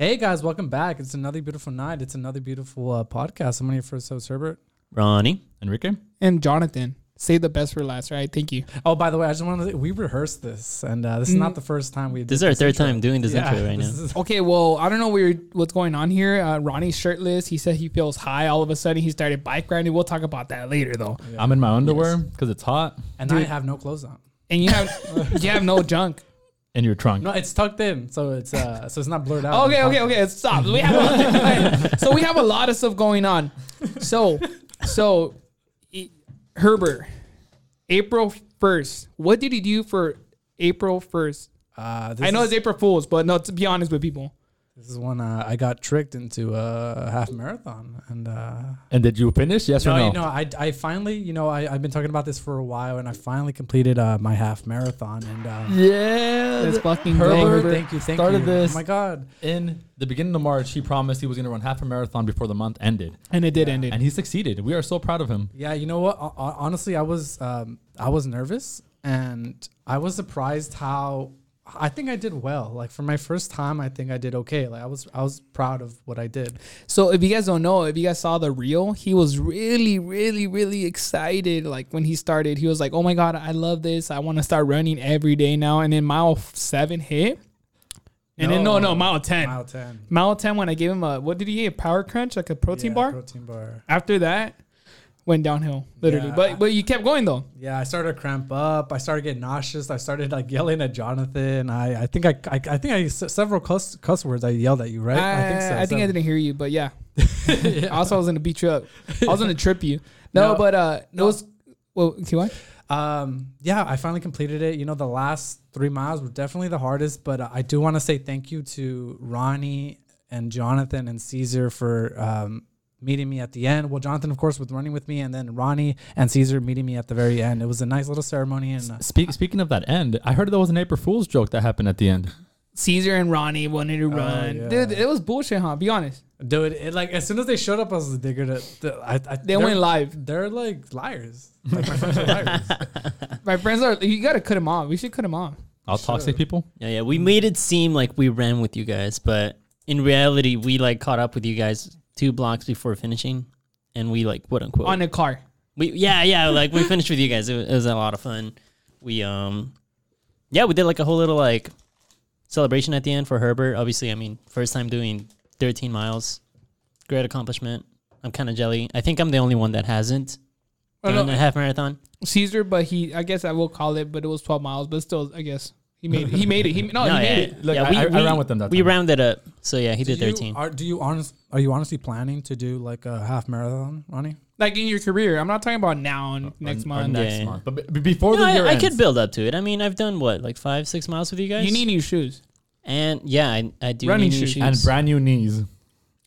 Hey guys, welcome back. It's another beautiful night. It's another beautiful uh, podcast. I'm on your first host, Herbert. Ronnie. Enrique? And Jonathan, save the best for last, right? Thank you. Oh, by the way, I just wanted to, we rehearsed this, and uh, this is not Mm. the first time we. This is did our third intro. time doing this Yeah, intro right now. is- Okay, well, I don't know where, what's going on here. Uh, Ronnie's shirtless. He said he feels high. All of a sudden, he started bike riding. We'll talk about that later, though. I'm in my underwear because it's hot and I have no clothes on. And you have you have no junk. In your trunk. No, it's tucked in, so it's uh, so it's not blurred out. Okay, okay, okay. Stop. We have a lot, so we have a lot of stuff going on. So, so e- Herbert, April first. What did he do for April first? Uh, I know is, it's April Fools, but no. To be honest with people, this is when uh, I got tricked into a half marathon, and uh, And did you finish? Yes no, or no? you know, I, I finally, you know, I, I've been talking about this for a while, and I finally completed uh, my half marathon, and uh, yeah. let's fucking Herbert thank, Herbert thank you, thank started you. this. Oh my god, in the beginning of March, he promised he was going to run half a marathon before the month ended, And it did Yeah. end it. and he succeeded. We are so proud of him. Yeah, you know what? Ho- ho- Honestly, I was um, I was nervous, and I was surprised how I think I did well. Like for my first time, I think I did okay. Like I was I was proud of what I did. So if you guys don't know, if you guys saw the reel, he was really, really, really excited. Like when he started, he was like, "Oh my god, I love this! I want to start running every day now." And then mile seven hit, and then no, no, mile ten. Mile, 10. Mile ten. ten when I gave him a what did he get? A power crunch, like a protein Yeah, bar. Protein bar. After that, went downhill literally. Yeah, but but you kept going though. Yeah, I started to cramp up. I started getting nauseous. I started like yelling at Jonathan. I, I think I, I I think I several cuss cuss words I yelled at you, right? I, I think I several. didn't hear you, but yeah. Also, I was gonna beat you up. I was gonna trip you. No, No, but uh, it no. was. Well, okay, what? Um, yeah, I finally completed it. You know, the last three miles were definitely the hardest, but I do want to say thank you to Ronnie and Jonathan and Caesar for um, meeting me at the end. Well, Jonathan, of course, with running with me, and then Ronnie and Caesar meeting me at the very end. It was a nice little ceremony, and uh, Speak, speaking of that end, I heard there was an April Fool's joke that happened at the end. Caesar and Ronnie wanted to Oh, run. yeah. Dude, it was bullshit, huh? Be honest. dude, it, like as soon as they showed up, I was like, they're gonna. the- I, I, They they're- went live. They're like liars. Like my friends are liars. My friends are. You gotta cut him off. We should cut him off. All toxic people. Yeah, yeah. We made it seem like we ran with you guys, but in reality, we like caught up with you guys two blocks before finishing, and we like quote unquote. On a car. we yeah yeah like we finished with you guys. It was, it was a lot of fun. We um yeah we did like a whole little like celebration at the end for Herbert. Obviously, I mean first time doing 13 miles, great accomplishment. I'm kind of jelly. I think I'm the only one that hasn't Oh, done no, a half marathon. Caesar, but he. I guess I will call it, but it was 12 miles. But still, I guess he made it. He made it. He no, he made yeah, it. Look, yeah, I- I- I ran with them that We time. rounded up, so yeah, he Do did you- 13. Are, do you honest? Are you honestly planning to do like a half marathon, Ronnie? Like in your career. I'm not talking about now and uh, next Or- or month. next Yeah. month. But b- b- before No, the year I, I ends, could build up to it. I mean, I've done what like five, six miles with you guys. You need new shoes. and yeah, I, I do Running need new shoes. shoes. and brand new knees.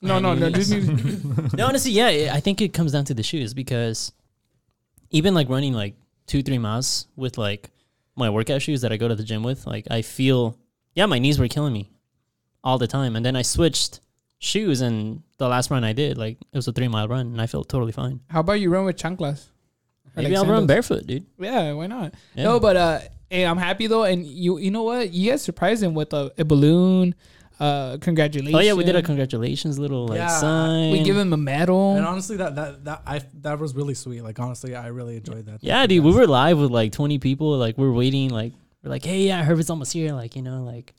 No, no, no. Just need, no, honestly, yeah, I- I think it comes down to the shoes because even like running like two, three miles with like my workout shoes that I go to the gym with, like I feel, yeah, my knees were killing me all the time. And then I switched shoes, and the last run I did, like it was a three mile run, and I felt totally fine. how about you run with chanclas? Maybe like I'll run barefoot, dude. Yeah, why not? Yeah. No, but uh, hey, I'm happy though, and you you know what? You guys surprised him with a, a balloon. Uh, congratulations. oh yeah, we did a congratulations little like Yeah, sign. We give him a medal. And honestly, that that that I that was really sweet. Like honestly, I really enjoyed that. Yeah, dude, we were live with like 20 people. Like we're waiting. Like we're like, hey, yeah, Herbert's almost here. Like you know, like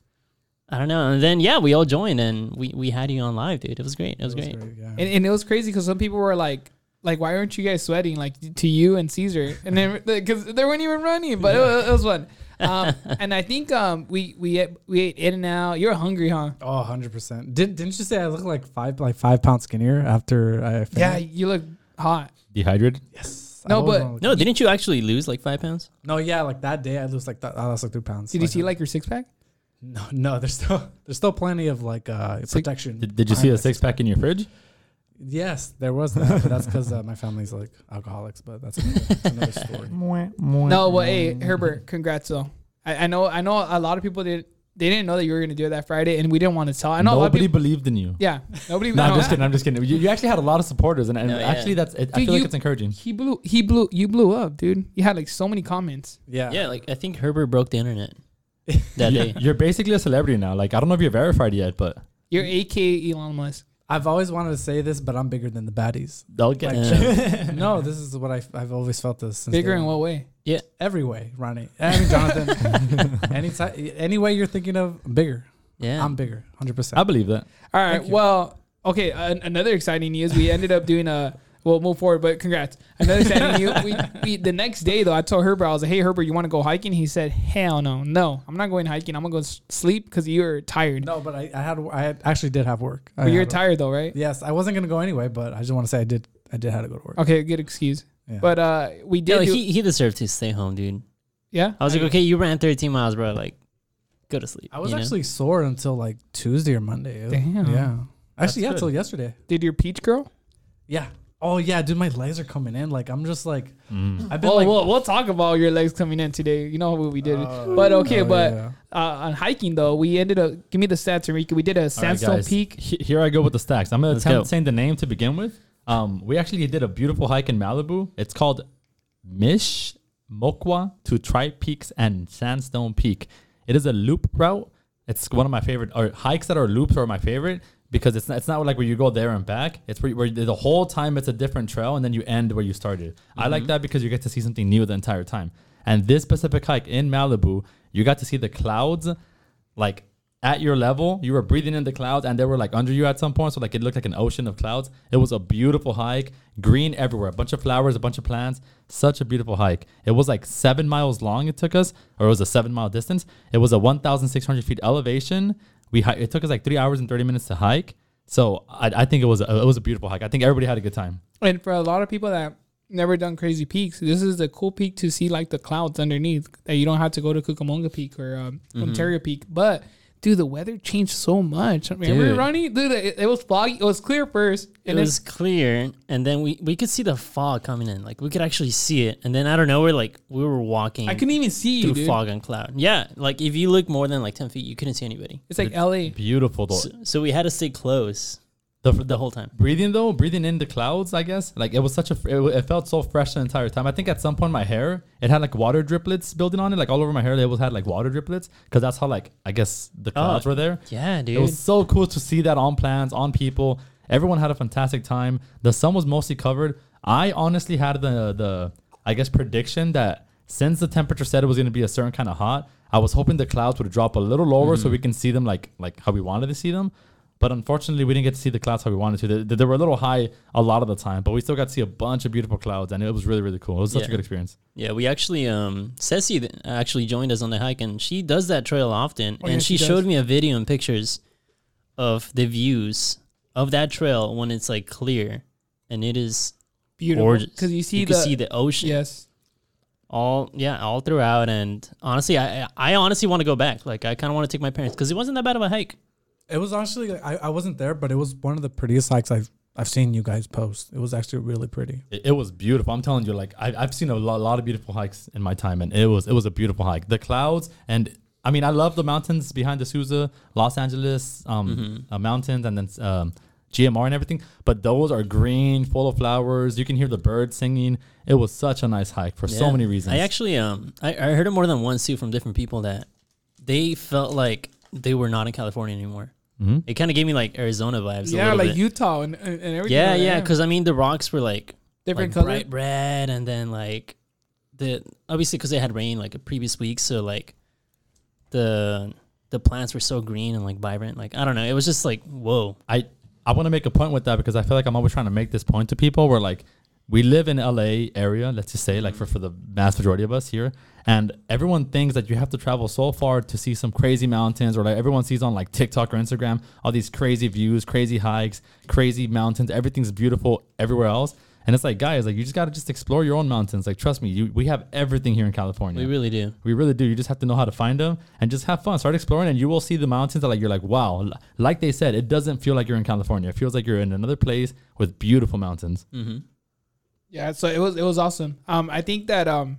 I don't know. And then yeah, we all joined and we we had you on live, dude. It was great. It was, great. yeah. and, and it was crazy because some people were like, like, why aren't you guys sweating? Like to you and Caesar, and then because they weren't even running, but it, was, it was fun. Um, and I think um, we we ate, we ate In-N-Out. You're hungry, huh? Oh, 100 percent. Didn't didn't you say I look like five like five pounds skinnier after I? Finished? Yeah, you look hot. Dehydrated. Yes. No, but- No, didn't you actually lose like five pounds? no, yeah, like that day I lose like that. I lost like two pounds. Did you see like your six pack? No, no. There's still there's still plenty of like uh protection. Did, did you see my a six pack in your fridge? Yes, there was that, but that's because uh, my family's like alcoholics. But that's another, that's another story. No, well, hey Herbert, congrats though. I, I know I know a lot of people did they didn't know that you were gonna do it that Friday, and we didn't want to tell. I know a lot of Nobody people. believed in you. Yeah, nobody. No, I I'm just kidding. I'm just kidding. You, you actually had a lot of supporters, and, and No, yeah. actually, that's it, I Dude, feel you- like it's encouraging. He blew. He blew. You blew up, dude. You had like so many comments. Yeah. Yeah, like I think Herbert broke the internet that day. You're basically a celebrity now. Like I don't know if you're verified yet, but You're AK Elon Musk. I've always wanted to say this, but I'm bigger than the baddies. They'll get Yeah. no, this is what I, I've always felt this. Since Bigger day in one. what way? Yeah. Every way, Ronnie. I mean, Jonathan. any, ti- any way you're thinking of, I'm bigger. Yeah. I'm bigger, 100%. I believe that. All right. Well, okay. an another exciting news. We ended up doing a. We'll move forward, but congrats. Another exciting news. We, we the next day though, I told Herbert, I was like, "Hey Herbert, you want to go hiking?" He said, "Hell no, no, I'm not going hiking. I'm gonna go sleep because you're tired. no, but I, I had I had, actually did have work. I but you're had work. tired though, right? Yes, I wasn't gonna go anyway, but I just want to say I did. I did have to go to work. Okay, good excuse. Yeah. But uh, we did. like, do- he, he deserved to stay home, dude. yeah. I was like, okay, you ran 13 miles, bro. Like, go to sleep. I was you know? actually sore until like Tuesday or Monday. Damn. Yeah. Actually, yeah, good. until yesterday. Did your peach girl? Yeah. Oh yeah, dude, my legs are coming in. Like I'm just like Mm. I've been Well, like. we'll, we'll talk about your legs coming in today. You know what we did. Oh, but okay, oh, but yeah. uh, on hiking though, we ended up. Give me the stats, Enrique. We did a sandstone guys. peak. He- Here I go with the stacks. I'm gonna Let's attempt go. saying the name to begin with. Um, we actually did a beautiful hike in Malibu. It's called Mishe Mokwa to Tri Peaks and Sandstone Peak. It is a loop route. It's one of my favorite or hikes that are loops are my favorite because it's not, it's not like where you go there and back. It's where, where the whole time it's a different trail and then you end where you started. I like mm-hmm. that because you get to see something new the entire time. And this specific hike in Malibu, you got to see the clouds like at your level. You were breathing in the clouds and they were like under you at some point. So like it looked like an ocean of clouds. It was a beautiful hike, green everywhere, a bunch of flowers, a bunch of plants. Such a beautiful hike. It was like seven miles long. It took us, or it was a seven mile distance. It was a 1,600 feet elevation. We hi- it took us like three hours and 30 minutes to hike. So I, I think it was a, it was a beautiful hike. I think everybody had a good time. And for a lot of people that never done crazy peaks, this is a cool peak to see like the clouds underneath. That you don't have to go to Cucamonga Peak or um, Ontario Peak. But dude, the weather changed so much. Remember, Dude. Ronnie? Dude, it, it was foggy. It was clear first, It and was clear, and then we, we could see the fog coming in. Like, we could actually see it. And then out of nowhere, like, we were walking I couldn't even see you, through dude. fog and cloud. Yeah. Like, if you look more than like 10 feet, you couldn't see anybody. It's like LA. Beautiful though. So, so we had to stay close The, the whole time. breathing though, breathing in the clouds, I guess. Like it was such a, it, it felt so fresh the entire time. I think at some point my hair, it had like water driplets building on it, like all over my hair. It was had like water driplets because that's how like I guess the oh, clouds were there. Yeah, dude. It was so cool to see that on plants, on people. Everyone had a fantastic time. The sun was mostly covered. I honestly had the the I guess prediction that since the temperature said it was going to be a certain kind of hot, I was hoping the clouds would drop a little lower so mm-hmm. we can see them like like how we wanted to see them. But unfortunately, we didn't get to see the clouds how we wanted to. They, they were a little high a lot of the time, but we still got to see a bunch of beautiful clouds, and it was really really cool. It was such a good experience. Yeah, we actually um Ceci actually joined us on the hike and she does that trail often Oh, and yeah, she, she showed me a video and pictures of the views of that trail when it's like clear and it is Beautiful. Because you see you the can see the ocean yes. all yeah, all throughout and honestly I I I honestly want to go back. Like I kind of want to take my parents cuz it wasn't that bad of a hike. It was actually like, I, I wasn't there, but it was one of the prettiest hikes I've I've seen you guys post. It was actually really pretty. It, it was beautiful. I'm telling you, like I, I've seen a lot, lot of beautiful hikes in my time, and it was it was a beautiful hike. The clouds, and I mean, I love the mountains behind the Azusa, Los Angeles um, uh, mountains, and then um, GMR and everything. But those are green, full of flowers. You can hear the birds singing. It was such a nice hike for so many reasons. I actually um I, I heard it more than once too from different people that they felt like they were not in California anymore. Mhm. It kind of gave me like Arizona vibes. a Yeah, little like bit. Utah and, and and everything. Yeah, like yeah, because I mean the rocks were like different like color. bright red, and then like the obviously because they had rain like a previous week, so like the the plants were so green and like vibrant. Like I don't know, it was just like whoa. I I want to make a point with that because I feel like I'm always trying to make this point to people where like we live in LA area, let's just say like for, for the vast majority of us here, and everyone thinks that you have to travel so far to see some crazy mountains or like everyone sees on like TikTok or Instagram all these crazy views, crazy hikes, crazy mountains, everything's beautiful everywhere else. And it's like guys, like you just got to just explore your own mountains. Like trust me, you we have everything here in California. We really do. We really do. You just have to know how to find them and just have fun. Start exploring, and you will see the mountains that like you're like, wow. Like they said, it doesn't feel like you're in California. It feels like you're in another place with beautiful mountains. Mm-hmm. Yeah, so it was it was awesome. Um, I think that um,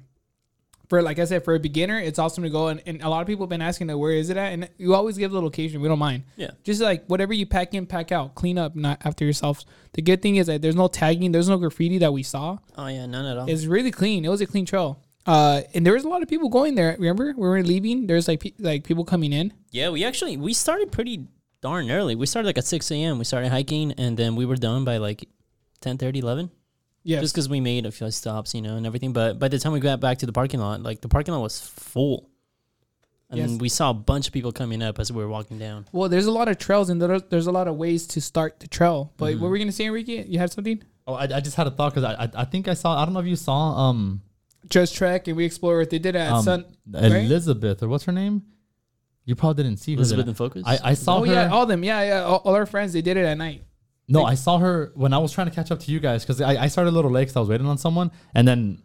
for like I said, for a beginner, it's awesome to go and, and a lot of people have been asking that where is it at, and you always give the location. We don't mind. Yeah. Just like whatever you pack in, pack out, clean up, not after yourselves. The good thing is that there's no tagging, there's no graffiti that we saw. Oh yeah, none at all. It's really clean. It was a clean trail. Uh, and there was a lot of people going there. Remember, when we were leaving, there's like pe- like people coming in. yeah, we actually we started pretty darn early. We started like at 6 a.m. We started hiking, and then we were done by like 10, 30, 11. Yes. Just because we made a few stops, you know, and everything. But by the time we got back to the parking lot, like the parking lot was full. And Yes. we saw a bunch of people coming up as we were walking down. well, there's a lot of trails and there, there's a lot of ways to start the trail. But Mhm. what were you gonna say, Enrique? You had something? Oh, I, I just had a thought because I, I I think I saw I don't know if you saw um, Just Trek and we explore what they did it at um Sun. right? Elizabeth or what's her name? You probably didn't see her. Elizabeth then. in Focus. I, I saw Oh her. yeah, all them. Yeah, yeah. All, all our friends they did it at night. No, Like- I saw her when I was trying to catch up to you guys because I, I started a little late because I was waiting on someone, and then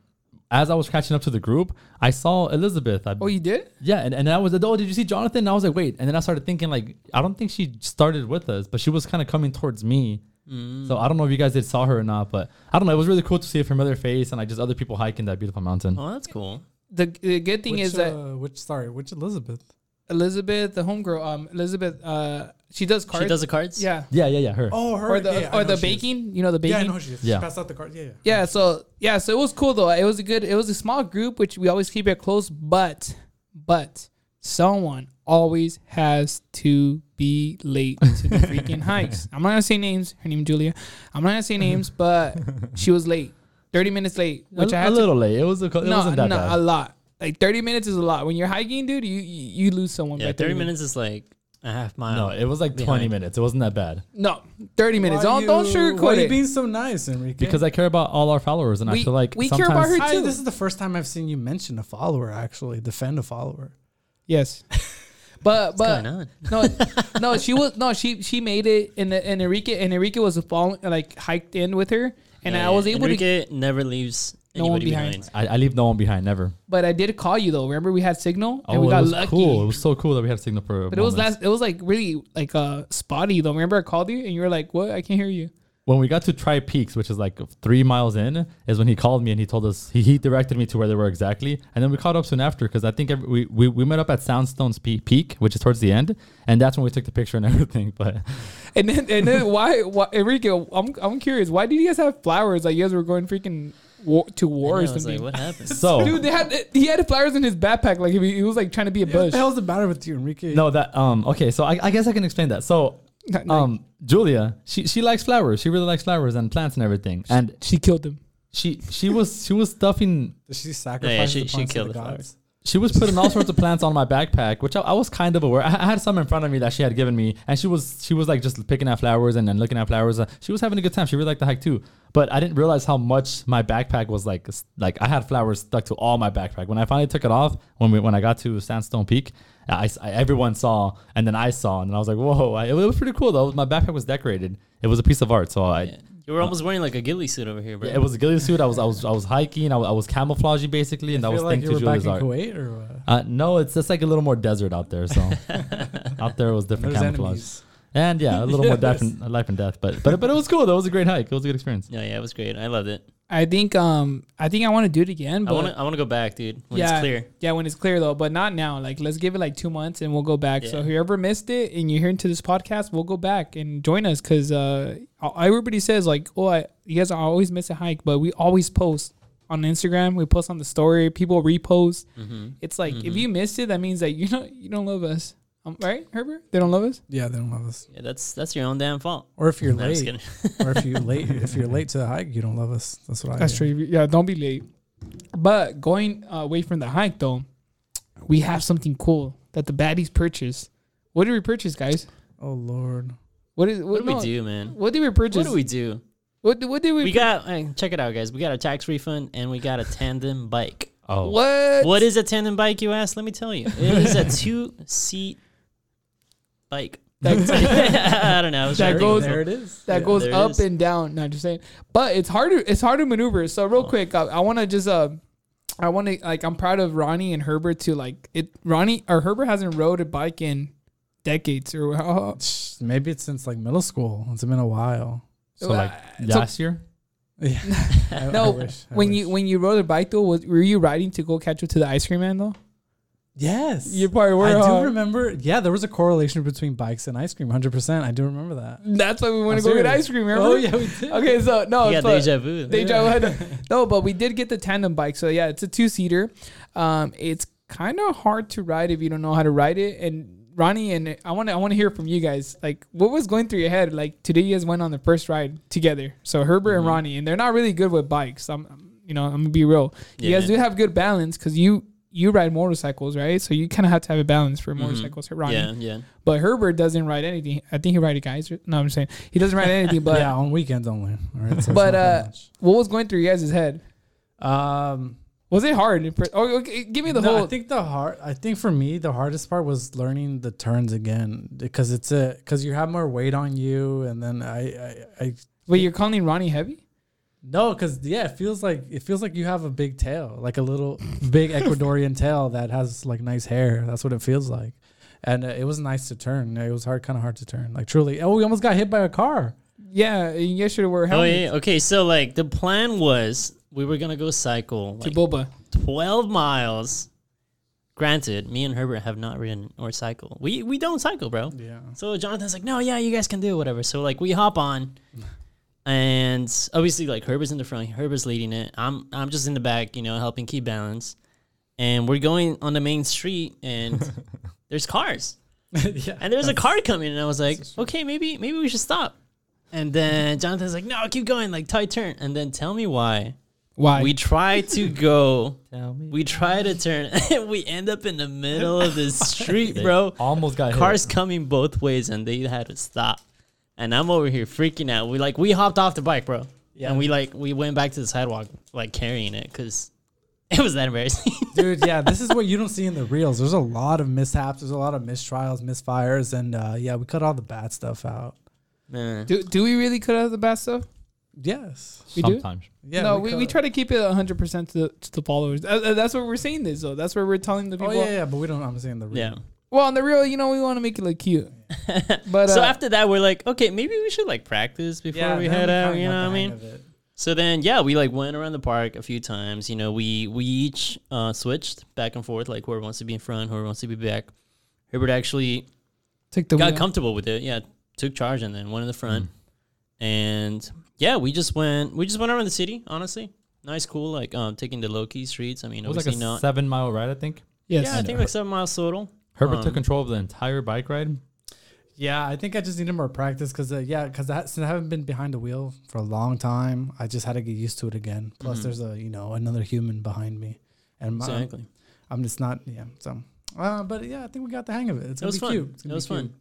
as I was catching up to the group, I saw Elizabeth. I, Oh, you did? yeah, and, and I was like, oh, did you see Jonathan? And I was like, wait, and then I started thinking like, I don't think she started with us, but she was kind of coming towards me. Mm. So I don't know if you guys did saw her or not, but I don't know. It was really cool to see a familiar face and like just other people hiking that beautiful mountain. oh, that's cool. The, the good thing which, is that uh, which sorry, which Elizabeth? Elizabeth, the homegirl, um, Elizabeth, uh, she does cards. She does the cards? yeah. Yeah, yeah, yeah, her. Oh, her Or the yeah, or the she is. baking, you know the baking. Yeah, I know who she is. Yeah. She passed out the card. Yeah, yeah. Yeah, so yeah, so it was cool though. It was a good, it was a small group, which we always keep it close. But, but someone always has to be late to the freaking hikes. I'm not gonna say names. Her name Julia. I'm not gonna say names, but she was late, thirty minutes late, which a, I a had to. little late. It was a, it no, wasn't that no, bad. a lot. Like thirty minutes is a lot. When you're hiking, dude, you you, you lose someone. Yeah, by 30 minutes is like a half mile. no, it was like 20 behind. minutes. It wasn't that bad No, thirty minutes. Why Don't don't you- sugarcoat Why are you it. being so nice, Enrique? because I care about all our followers and I feel like we care about sometimes- her I, too. this is the first time I've seen you mention a follower. Actually, defend a follower. yes, but What's but going on? no, no, she was no, she she made it, and and Enrique and Enrique was following like hiked in with her, and Yeah, I was yeah. able to. Enrique never leaves No one behind. behind. I, I leave no one behind, never. But I did call you though. Remember we had signal and oh, we it got was lucky. cool. It was so cool that we had signal for. But it was last. It was like really like uh spotty though. Remember I called you and you were like, "What? I can't hear you." when we got to Tri Peaks, which is like three miles in, is when he called me and he told us he, he directed me to where they were exactly, and then we caught up soon after because I think every, we, we we met up at Sandstone's Pe- Peak, which is towards the end, and that's when we took the picture and everything. But And then and then why? why Enrique, I'm I'm curious. Why did you guys have flowers? Like you guys were going freaking war, to I war know, or I was something. like, what happened? so Dude, they had he had flowers in his backpack. Like he, he was like trying to be a What bush. the hell's the matter with you, Enrique? no, that um okay, so I, I guess I can explain that. So Like, um Julia, she she likes flowers. She really likes flowers and plants and everything, and she killed him. she she was she was stuffing Did she sacrifice she- the she plants to killed the the flowers. gods? She was putting all sorts of plants on my backpack, which I, I was kind of aware. I, I had some in front of me that she had given me, and she was she was like just picking at flowers and then looking at flowers. Uh, she was having a good time. She really liked the hike too. But I didn't realize how much my backpack was like. Like I had flowers stuck to all my backpack. When I finally took it off, when we when I got to Sandstone Peak, I, I- everyone saw, and then I saw, and then I was like, whoa! It was pretty cool though. My backpack was decorated. It was a piece of art. So I. Yeah. You were almost wearing like a ghillie suit over here, bro. Yeah, it was a ghillie suit. I was I was I was hiking. I was, I was camouflaging basically, and I that was feel like thanks you to were back Julia's in art. Kuwait or what? Uh, no, it's just like a little more desert out there. So out there was different There's camouflage, enemies. and yeah, a little more death and life and death. But but but it was cool. That was a great hike. It was a good experience. yeah, yeah, it was great. I loved it. I think um I think I want to do it again. I But want to I want to go back, dude. When Yeah. it's clear. Yeah, when it's clear though, but not now. Like, let's give it like two months and we'll go back. So whoever missed it and you're hearing to this podcast, we'll go back and join us because uh, everybody says like, oh, I, you guys are always miss a hike, but we always post on Instagram. We post on the story. People repost. Mm-hmm. It's like if Mhm. you missed it, that means that you don't you don't love us, um, right, Herbert? They don't love us. Yeah, they don't love us. Yeah, that's that's your own damn fault. Or if you're No, I'm just late, kidding. or if you late, if you're late to the hike, you don't love us. That's what I. That's hear. true. Yeah, don't be late. But going uh, away from the hike though, we have something cool that the baddies purchased. What did we purchase, guys? Oh Lord. What is What do no, we do, man? What did we purchase? What do we do? What, what did we? We got hey, check it out, guys. We got a tax refund and we got a tandem bike. Oh, what? What is a tandem bike, you ask? Let me tell you. It is a two seat bike. That, I don't know. That trying goes- there it is. that Yeah. goes up is. and down. Not just saying, but it's harder. It's hard to maneuver. So real Oh. quick, I, I want to just uh, I want to like I'm proud of Ronnie and Herbert too. like it. Ronnie or Herbert hasn't rode a bike in decades or how, Maybe it's since like middle school. It's been a while. so like So- last year. Yeah. I, I no. wish, I when wish. you when you rode a bike though, was, were you riding to go catch up to the ice cream man though? Yes, You probably were. I do huh? remember. Yeah, there was a correlation between bikes and ice cream. Hundred percent. I do remember that. That's why we want I'm to go get ice cream. Remember? Oh yeah, we did. Okay, so no, You got so- deja vu. They drive no, but we did get the tandem bike. So yeah, it's a two seater. Um, it's kind of hard to ride if you don't know how to ride it, and Ronnie and I want to I want to hear from you guys. Like, what was going through your head? Like today, you guys went on the first ride together. So Herbert and Mhm. Ronnie, and they're not really good with bikes. I'm, I'm- you know, I'm gonna be real. You guys do have good balance because you you ride motorcycles, right? So you kind of have to have a balance for Mhm. motorcycles, Ronnie. Yeah, yeah. But Herbert doesn't ride anything. I think he ride a geyser. No, I'm saying he doesn't ride anything. But yeah, on weekends only. All right, so But, uh, what was going through your guys' head? um, Was it hard? in Oh, okay, give me the no, whole. I think the hard. I think for me, the hardest part was learning the turns again because it's a because you have more weight on you, and then I I, I Wait, you're calling Ronnie heavy? No, because yeah, it feels like it feels like you have a big tail, like a little big Ecuadorian tail that has like nice hair. That's what it feels like, and uh, it was nice to turn. It was hard, kind of hard to turn. Like truly, oh, we almost got hit by a car. Yeah, and you guys should have wear Oh helmets. yeah. Okay, so like the plan was we were gonna go cycle To like Boba. twelve miles. Granted, me and Herbert have not ridden or cycle. We we don't cycle, bro. Yeah. So Jonathan's like, no, yeah, you guys can do it, whatever. So like we hop on, and obviously like Herbert's in the front, Herbert's leading it. I'm I'm just in the back, you know, helping keep balance. And we're going on the main street, and there's cars, yeah. and there's a car coming, and I was like, okay, maybe maybe we should stop. And then Jonathan's like, no, keep going, like tight turn. And then tell me why Why? we try to go, Tell me. we try to turn, and we end up in the middle of the street, bro almost got cars hit. coming both ways and they had to stop and i'm over here freaking out we like we hopped off the bike bro Yeah. and we like we went back to the sidewalk like carrying it because it was that embarrassing Dude, yeah, this is what you don't see in the reels. There's a lot of mishaps. There's a lot of mistrials, misfires, and uh, yeah, we cut all the bad stuff out. Man. do, do we really cut out the bad stuff? Yes. We do? Sometimes. Yeah. no, we, we cut- try to keep it 100% to the, to the followers. Uh, uh, that's what we're saying this, though. That's what we're telling the Oh people. yeah, yeah, but we don't. I'm saying the reel. yeah Well, on the real, you know, we want to make it look cute. But so uh, after that we're like okay maybe we should like practice before Yeah, we then head out kinda you know the what i hang mean of it. so then yeah we like went around the park a few times you know we we each uh switched back and forth like whoever wants to be in front whoever wants to be back herbert actually take the got wheel. comfortable with it. Yeah, took charge and then went in the front. Mm. And yeah, we just went. We just went around the city. Honestly, nice, cool. Like um, taking the low key streets. I mean, It was like obviously a not. seven mile ride, I think. Yes. Yeah, I think like seven miles total. Herbert Um, took control of the entire bike ride. Yeah, I think I just needed more practice because uh, yeah, because since I haven't been behind the wheel for a long time, I just had to get used to it again. Plus, Mhm. there's a you know another human behind me, and my, Exactly. I'm just not yeah. So, uh, but yeah, I think we got the hang of it. It's It gonna was be fun. cute. It's It was be fun.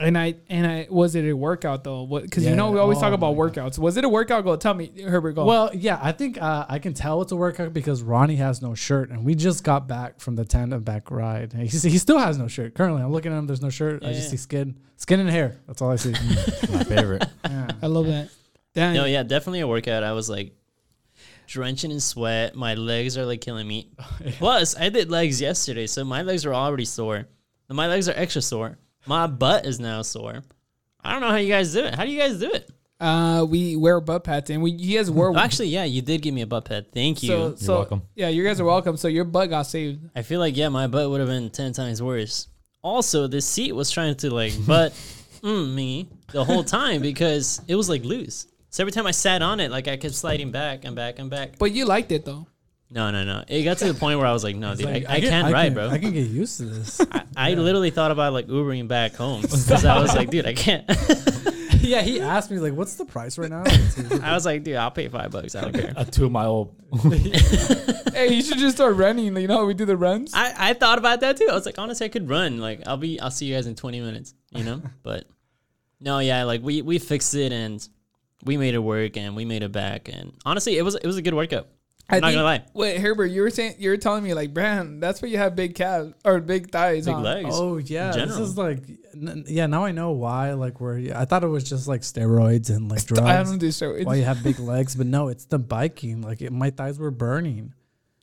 Cute. And I and I was it a workout though? What? Because you know we always Oh talk about my God. workouts. Was it a workout? Go tell me, Herbert. Go. Well, yeah, I think uh, I can tell it's a workout because Ronnie has no shirt, and we just got back from the tandem back ride. He, he still has no shirt. Currently, I'm looking at him. There's no shirt. I just see skin, skin and hair. That's all I see. My favorite. yeah. I love that. Damn. No, yeah, definitely a workout. I was like drenching in sweat. My legs are like killing me. Plus, I did legs yesterday, so my legs are already sore. And my legs are extra sore. My butt is now sore. I don't know how you guys do it. How do you guys do it? Uh, we wear butt pads and we you guys wore. Oh, actually, yeah, you did give me a butt pad. Thank you. so, You're so welcome. yeah, you guys are welcome. So your butt got saved. I feel like yeah, my butt would have been ten times worse. Also, this seat was trying to like butt mm, me the whole time because it was like loose. So every time I sat on it, like I kept sliding back and back and back. But you liked it though. No, no, no. It got to the point where I was like, no, dude, Like, I, I, can- can't I ride, can- bro. I can get used to this. I, I literally thought about like Ubering back home because I was like, dude, I can't. yeah, he asked me like, "What's the price right now?" I was like, dude, I'll pay five bucks. I don't care. A two mile. hey, you should just start running. You know how we do the runs. I, I thought about that too. I was like, honestly, I could run. Like, I'll be, I'll see you guys in 20 minutes, you know? but no, yeah, like we, we fixed it and we made it work and we made it back. And honestly, it was, it was a good workout. I'm I not think- gonna lie. Wait, Herbert, you were saying you were telling me like, Brand, that's why you have big calves or big thighs. Big huh? legs. oh yeah, this general. is like, n- yeah. Now I know why. Like, where I thought it was just like steroids and like drugs. I don't do so. why you have big legs, but no, it's the biking. Like, it, my thighs were burning.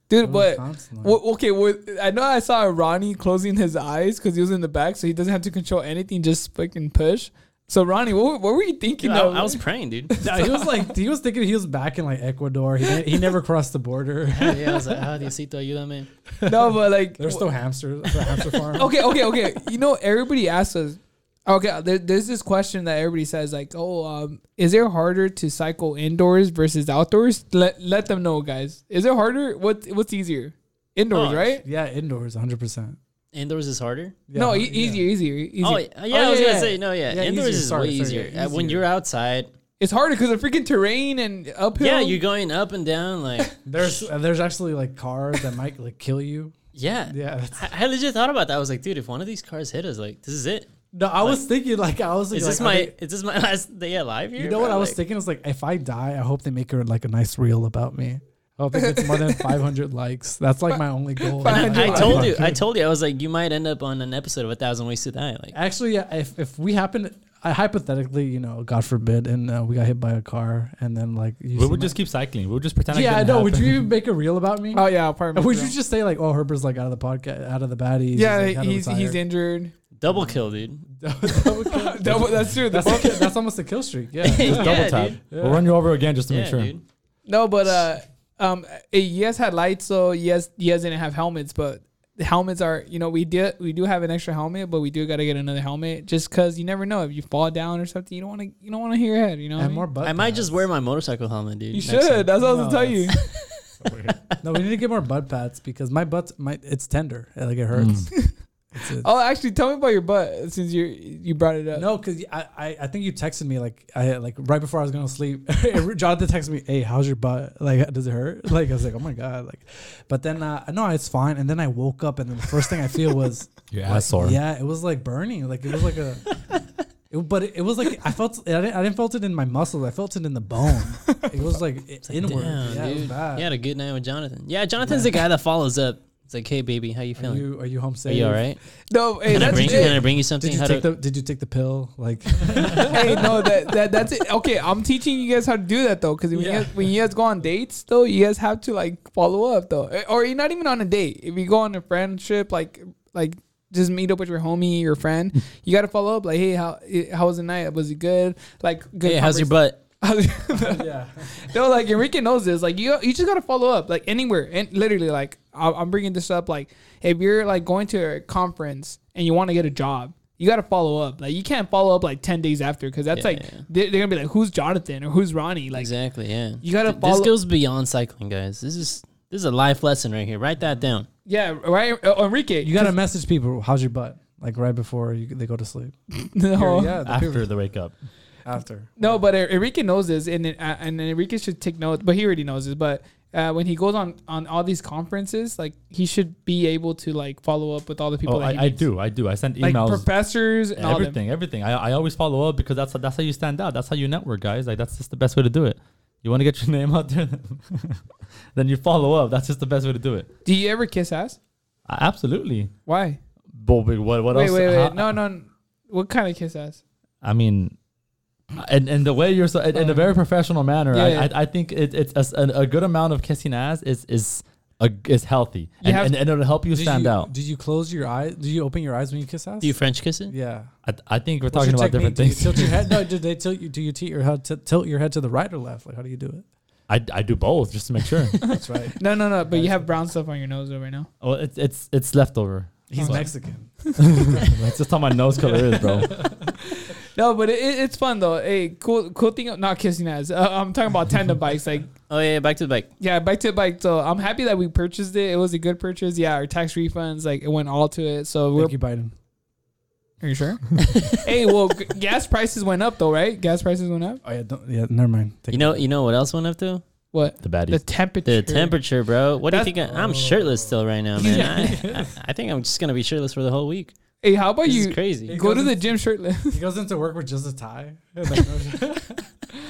Dude, but constantly. Well, okay, well, I know I saw Ronnie closing his eyes because he was in the back, so he doesn't have to control anything, just fucking push. So Ronnie, what, what were you thinking? Dude, I. I was praying, dude. No, he was like, he was thinking he was back in like Ecuador. He he never crossed the border. yeah, I was like, ah, Diosito, ayúdame. no, but like, There's still hamsters. It's hamster farm. okay, okay, okay. You know, everybody asks us. Okay, there, there's this question that everybody says, like, "Oh, um, is it harder to cycle indoors versus outdoors?" Let let them know, guys. Is it harder? What what's easier? Indoors, Oh, right? Yeah, indoors, 100. percent indoors is harder. no, Yeah, e- easier, easier, easier. Oh yeah, yeah, I was gonna say no. Yeah, Yeah, indoors easier. is Sorry, way sorry, easier. yeah, Uh, When you're outside, it's harder because of freaking terrain and uphill. yeah, you're going up and down. Like, There's uh, there's actually like cars that might like kill you. yeah, Yeah. I, I legit thought about that. I was like, dude, if one of these cars hit us, like, this is it. No, I was thinking like I was like, Is this like, my? okay, Is this my last day alive here? You know what? I was Like, thinking? I was like, if I die, I hope they make her like a nice reel about me. I hope it gets more than 500 likes. That's like my only goal. I, hundred I told you, I told you, I was like, you might end up on an episode of A Thousand Ways to Die. Like, Actually, yeah, if if we happen, I hypothetically, you know, God forbid, and uh, we got hit by a car, and then like you We see would my- just keep cycling. We would just pretend. yeah, I know. Would you make a reel about me? Oh yeah, apartment. Would you just say like, oh, Herbert's like out of the podcast, out of the baddies? Yeah, like, he's he's injured. double kill, dude. Double- that's true. That's, a that's almost a kill streak. Yeah. Yeah, double tap? dude. We'll run you over again just to Yeah, make sure. dude. No, but uh, um, you guys had lights, so yes, you guys didn't have helmets, but the helmets are, you know, we did we do have an extra helmet, but we do got to get another helmet just because you never know if you fall down or something, you don't want to you don't want to hit your head, you know. what I and mean? more butt I might just wear my motorcycle helmet, dude. You next time. should. That's what I was No, gonna tell you. No, we need to get more butt pads because my butt, my it's tender. Like it hurts. Mm. It's a- Oh, actually, tell me about your butt since you you brought it up. No, because I, I I think you texted me like I like right before I was gonna sleep. Jonathan texted me, "Hey, how's your butt? Like, does it hurt?" Like I was like, "Oh my god!" Like, but then uh, no, it's fine. And then I woke up, and then the first thing I feel was Your like, ass sore. Yeah, it was like burning. Like it was like a. It, but it, it was like I felt I didn't, I didn't felt it in my muscles. I felt it in the bone. It was like Like, inward. damn, yeah, it was dude. bad. You had a good night with Jonathan. Yeah, Jonathan's the guy that follows up. It's like, hey, baby, how you Are feeling? you are you home safe? Are you all right? no, hey, Can I bring you? Can I bring you something? Did you take the Did you take the pill? Like hey, no, that, that that's it. Okay, I'm teaching you guys how to do that though, because when, you Yeah. guys, when you guys go on dates though, you guys have to like follow up though, Eh, or you're not even on a date. If you go on a friendship, like like just meet up with your homie, your friend, you got to follow up. Like, hey, how eh, how was the night? Was it good? Like, good. Hey, how's your butt? yeah. no, like Enrique knows this. Like you, you just gotta follow up. Like anywhere, and literally, like I- I'm bringing this up. Like if you're like going to a conference and you want to get a job, you gotta follow up. Like you can't follow up like ten days after because that's Yeah, like yeah. they're, they're gonna be like, who's Jonathan or who's Ronnie? Like exactly. Yeah. you gotta Th- follow. This goes beyond cycling, guys. This is this is a life lesson right here. Write that down. yeah, right, uh, Enrique. You gotta message people. How's your butt? Like right before you, they go to sleep. no, Yeah, the After people- they wake up. After. no, but Enrique knows this, and it- uh, and Enrique should take notes. But he already knows this. But uh, when he goes on on all these conferences, like he should be able to like follow up with all the people. Oh, that he I, I do. I do. I send emails, like professors and all everything, everything. I, I always follow up because that's that's how you stand out. That's how you network, guys. Like that's just the best way to do it. You want to get your name out there, then you follow up. That's just the best way to do it. Do you ever kiss ass? Uh, absolutely. Why? But wait, what? What wait, else? wait, wait. How- no, no. What kind of kiss ass? I mean, and and the way you're so in, in a very um, professional manner, Yeah, I, yeah. I I think it, it's a, s- a- a good amount of kissing ass is is a, is healthy and, have- and, and it'll help you stand you, out. Did you close your eyes? Do you open your eyes when you kiss ass? Do you French kiss it? yeah. I, I think we're What's talking about different technique? things. Do you tilt your head? No, do they tilt you? Do you tilt your head to tilt your head to the right or left? Like how do you do it? I, I do both just to make sure. That's right. No, no, no. But you have brown stuff on your nose right now. Oh, it's it's it's leftover. He's Oh. Mexican. That's just how my nose color is, bro. No, but it, it- it's fun though. Hey, cool, cool thing. Not kissing ass. Uh, I'm talking about tandem bikes. Like, Oh yeah, back to the bike. yeah, back to the bike. So I'm happy that we purchased it. It was a good purchase. Yeah, our tax refunds, like, it went all to it. So we're. Thank you, Biden. Are you sure? hey, well, g- gas prices went up though, right? Gas prices went up. Oh yeah, don't, yeah. Never mind. Take You know, you know what else went up too? What? The baddie. The temperature. The temperature, bro. What do you think? I, I'm shirtless still right now, man. I, I, I think I'm just gonna be shirtless for the whole week. Hey, how about This you crazy. Go to the gym shirtless? He goes into work with just a tie. Like, no-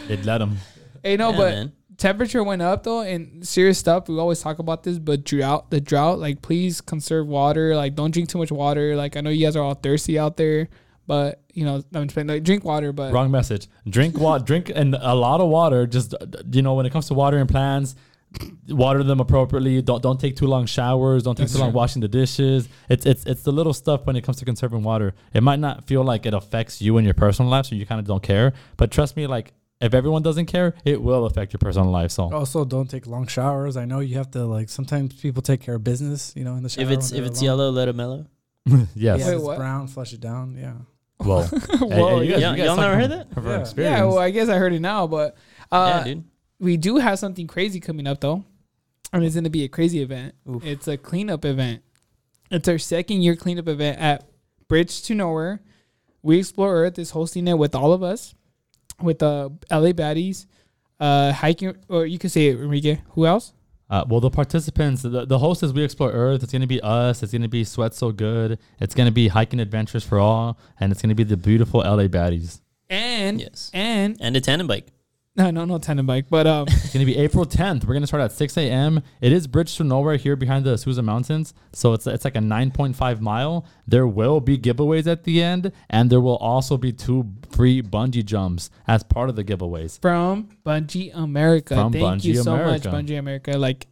It let him. hey, no, Yeah, but man. temperature went up though and serious stuff we always talk about this but drought the drought like please conserve water like don't drink too much water like i know you guys are all thirsty out there but you know i'm just saying like drink water but Wrong message. Drink water. drink and a lot of water. Just uh, you know, when it comes to watering plants, water them appropriately. Don't don't take too long showers. Don't take That's too long true. washing the dishes. It's it's it's the little stuff when it comes to conserving water. It might not feel like it affects you in your personal life, so you kind of don't care. But trust me, like if everyone doesn't care, it will affect your personal life. So also, don't take long showers. I know you have to like. Sometimes people take care of business. You know, in the shower. If it's if it's alone. yellow, let it mellow. yes. Yeah, Wait, if it's brown, flush it down. Yeah. Well, Whoa, hey, hey, yeah. Y'all- y'all never heard that? Yeah. yeah well i guess i heard it now but uh yeah, dude. We do have something crazy coming up though and it's going to be a crazy event Oof. it's a cleanup event It's our second year cleanup event at Bridge to Nowhere. We Explore Earth is hosting it with all of us, with the LA Baddies, uh, hiking, or you could say it, Enrique. Who else? Uh, well, the participants, the, the host is We Explore Earth. It's going to be us. It's going to be Sweat So Good. It's going to be Hiking Adventures for All. And it's going to be the beautiful LA Baddies. And Yes. and And a tandem bike. no, no, no tandem bike, but um, It's going to be April 10th. We're going to start at 6 a.m. It is Bridge to Nowhere here behind the Azusa Mountains. So it's, it's like a 9.5 mile. There will be giveaways at the end. And there will also be two free bungee jumps as part of the giveaways. from Bungee America. From Thank you so America. much, Bungee America. Like,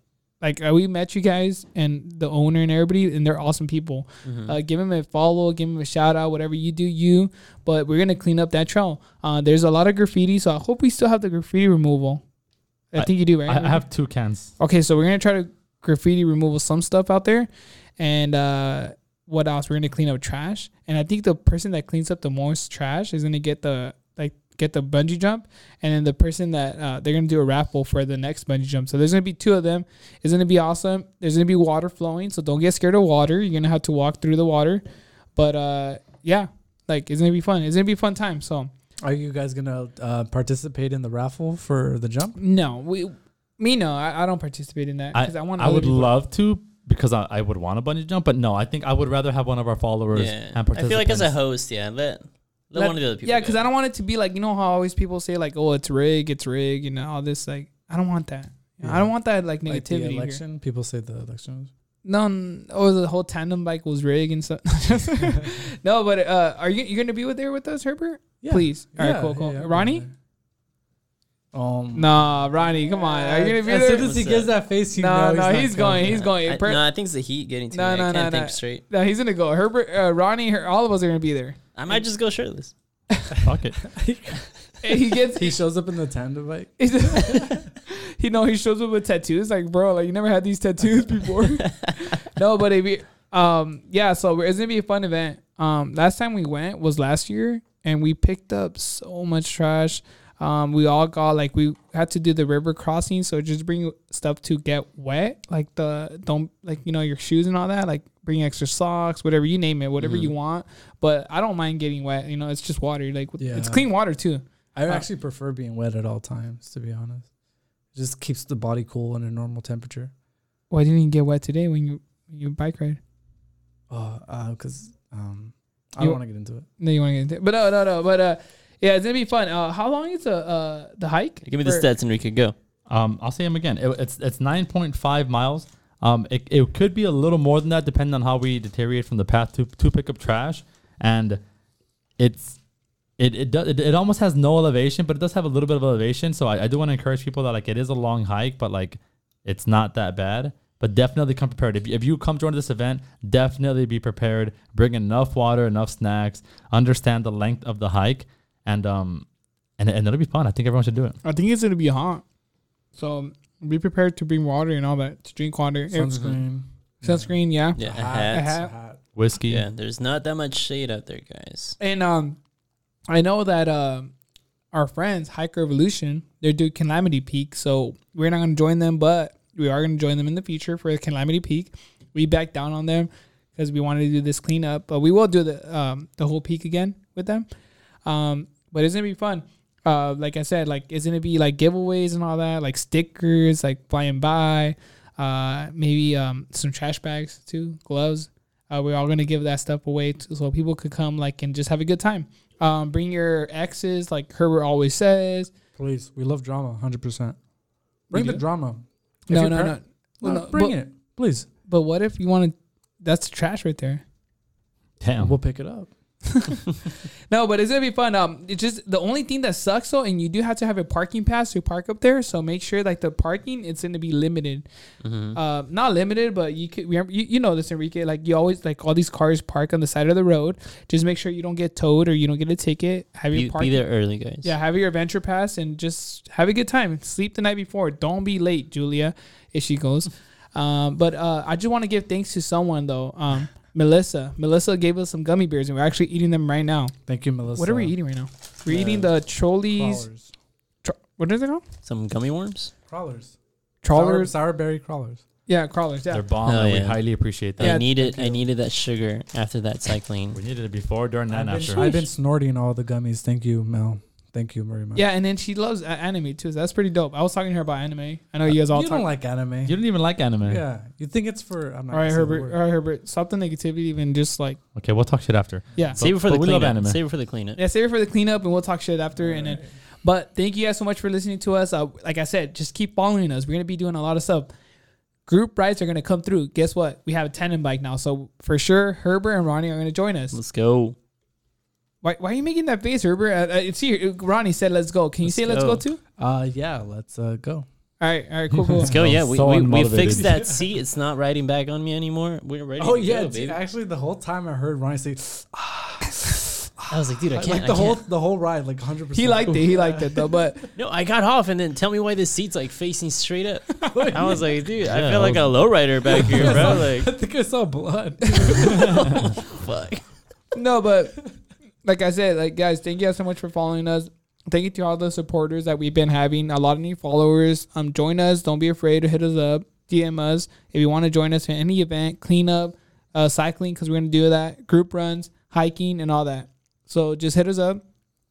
like uh, we met you guys and the owner and everybody, and they're awesome people. Mm-hmm. Uh, give them a follow, give them a shout out, whatever you do, you. But we're gonna clean up that trail. Uh, there's a lot of graffiti, so I hope we still have the graffiti removal. I, I- think you do, right? I, I have two cans. Okay, so we're gonna try to graffiti removal some stuff out there, and uh, what else? We're gonna clean up trash, and I think the person that cleans up the most trash is gonna get the get the bungee jump, and then the person that uh, they're gonna do a raffle for the next bungee jump. So there's gonna be two of them. It's gonna be awesome. There's gonna be water flowing, so don't get scared of water. You're gonna have to walk through the water, but uh, yeah, like it's gonna be fun. It's gonna be a fun time. So Are you guys gonna uh, participate in the raffle for the jump? no, we. Me no, I, I don't participate in that I, because I, want. I would people- love to because I, I would want a bungee jump, but no, I think I would rather have one of our followers Yeah. and I feel like as a host, yeah, let let, Let- one of the other people. Yeah, because I don't want it to be like you know how always people say like, oh, it's rig, it's rig, and all this. Like, I don't want that. You know, I don't want that like Like the negativity. here. election, people say the election. was- No, n- oh, the whole tandem bike was rig and stuff. no, but uh, are you you gonna be with there with us, Herbert? Yeah. Please. All right, Yeah, cool, cool. yeah, yeah, Ronnie? yeah. Um, Nah, Ronnie, come on. Are you gonna be as there? soon as he gets that? that face, you No, know no, not he's going. coming. He's going. I, Per- no, I think it's the heat getting to No, me. no, I can't no. think straight. no, he's gonna go. Herbert, uh, Ronnie, her, all of us are gonna be there. I might just go shirtless. Fuck it. He gets. He shows up in the tandem bike. he know he shows up with tattoos. Like, bro, like you never had these tattoos before. no, but if you, um, yeah. So it's gonna be a fun event. Um, last time we went was last year, and we picked up so much trash. Um, we all got like we had to do the river crossing, so just bring stuff to get wet, like the don't like you know your shoes and all that. Like bring extra socks, whatever you name it, whatever Mhm. you want. But I don't mind getting wet. You know, it's just water. Like it's clean water too. I Uh, actually prefer being wet at all times, to be honest. It just keeps the body cool in a normal temperature. Why didn't you get wet today when you you bike ride? Oh, uh, because um, I You- don't want to get into it. No, you want to get into it. But no, no, no. But uh, yeah, it's gonna be fun. Uh, how long is the uh the hike? Give me the For- stats, Enrique. Go. Um, I'll say them again. It, it's it's nine point five miles. Um, it, it could be a little more than that depending on how we deteriorate from the path to to pick up trash, and it's it it does it, it almost has no elevation, but it does have a little bit of elevation. So I, I do want to encourage people that like it is a long hike, but like it's not that bad. But definitely come prepared. If you, if you come join this event, definitely be prepared. Bring enough water, enough snacks. Understand the length of the hike, and um, and and it'll be fun. I think everyone should do it. I think it's gonna be hot, so be prepared to bring water and all that to drink water. If- Sunscreen. Sunscreen, yeah. Yeah, A a hat. hat. A hat. Whiskey. Yeah, there's not that much shade out there, guys. And um, I know that um, our friends Hike Revolution they're doing Calamity Peak, so we're not gonna join them, but we are gonna join them in the future for Calamity Peak. We backed down on them because we wanted to do this cleanup, but we will do the um the whole peak again with them. Um, but it's gonna be fun. Uh, like I said, like it's gonna be like giveaways and all that, like stickers, like flying by, uh, maybe um some trash bags too, gloves. Uh, we're all gonna give that stuff away to, so people could come like and just have a good time. Um, bring your exes, like Herbert always says. Please, we love drama, hundred percent. Bring the drama. If No, no, par- no, Well, no, no, bring but- it, please. But what if you want to? That's trash right there. Damn. We'll pick it up. No, but it's gonna be fun. Um, it's just the only thing that sucks though, and you do have to have a parking pass to park up there. So make sure like the parking it's gonna be limited. Mm-hmm. Uh, not limited, but you could. You, you know this, Enrique. Like you always like all these cars park on the side of the road. Just make sure you don't get towed or you don't get a ticket. Have your Be, be there early, guys. Yeah, have your adventure pass and just have a good time. Sleep the night before. Don't be late, Julia, if she goes. Um, but uh, I just want to give thanks to someone though. Um, Melissa. Melissa gave us some gummy bears and we're actually eating them right now. Thank you, Melissa. What are we eating right now? We're Uh, eating the Trolleys. Crawlers. Tro- what is it called? Some gummy worms. Crawlers. Trawlers. Sour, sour berry crawlers. Yeah, crawlers. Yeah. They're bomb, Hell and we yeah. highly appreciate that. I needed I needed that sugar after that cycling. We needed it before, during, I've and been, after. I've been snorting all the gummies. Thank you, Mel. Thank you very much. Yeah, and then she loves a- anime too. So that's pretty dope. I was talking to her about anime. I know you guys all you talk. don't like anime. You don't even like anime. yeah, you think it's for. I'm not all right, gonna say the Herbert. word. All right, Herbert. Stop the negativity. Even just like Okay, we'll talk shit after. yeah. Save it for but the we love cleanup. anime. Save it for the cleanup. Yeah, save it for the cleanup, and we'll talk shit after. And then, but thank you guys so much for listening to us. Uh, like I said, just keep following us. We're gonna be doing a lot of stuff. Group rides are gonna come through. Guess what? We have a tandem bike now, so for sure, Herbert and Ronnie are gonna join us. Let's go. Why, why are you making that face, Herbert? Uh, uh, it's here. Ronnie said, "Let's go." Can you Let's say, "Let's go. go" too? Uh, yeah, let's uh go. All right, all right, cool, cool. Let's go. Yeah, we, so we, we fixed that seat. It's not riding back on me anymore. We're ready. Oh to yeah, go, dude, baby. actually, the whole time I heard Ronnie say, I was like, dude, I can't. the I whole can't. the whole ride, like 100. percent he liked it. He liked it though. But No, I got off and then tell me why this seat's like facing straight up. I was like, dude, I Yeah, feel I like a lowrider back here, bro. Like, I think I saw blood. fuck. no, but like I said, like guys, thank you guys so much for following us. Thank you to all the supporters that we've been having. A lot of new followers. Um, join us. Don't be afraid to hit us up. DM us if you want to join us for any event, cleanup, uh, cycling, because we're gonna do that. Group runs, hiking, and all that. So just hit us up.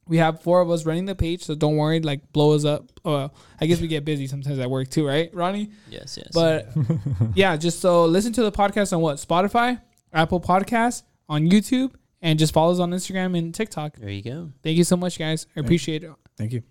We have four of us running the page, so don't worry. Like blow us up. Uh, I guess we get busy sometimes at work too, right, Ronnie? Yes, yes. But yeah, just so listen to the podcast on what Spotify, Apple Podcasts, on YouTube, and just follow us on Instagram and TikTok. there you go. Thank you so much, guys. I appreciate it. Thank you.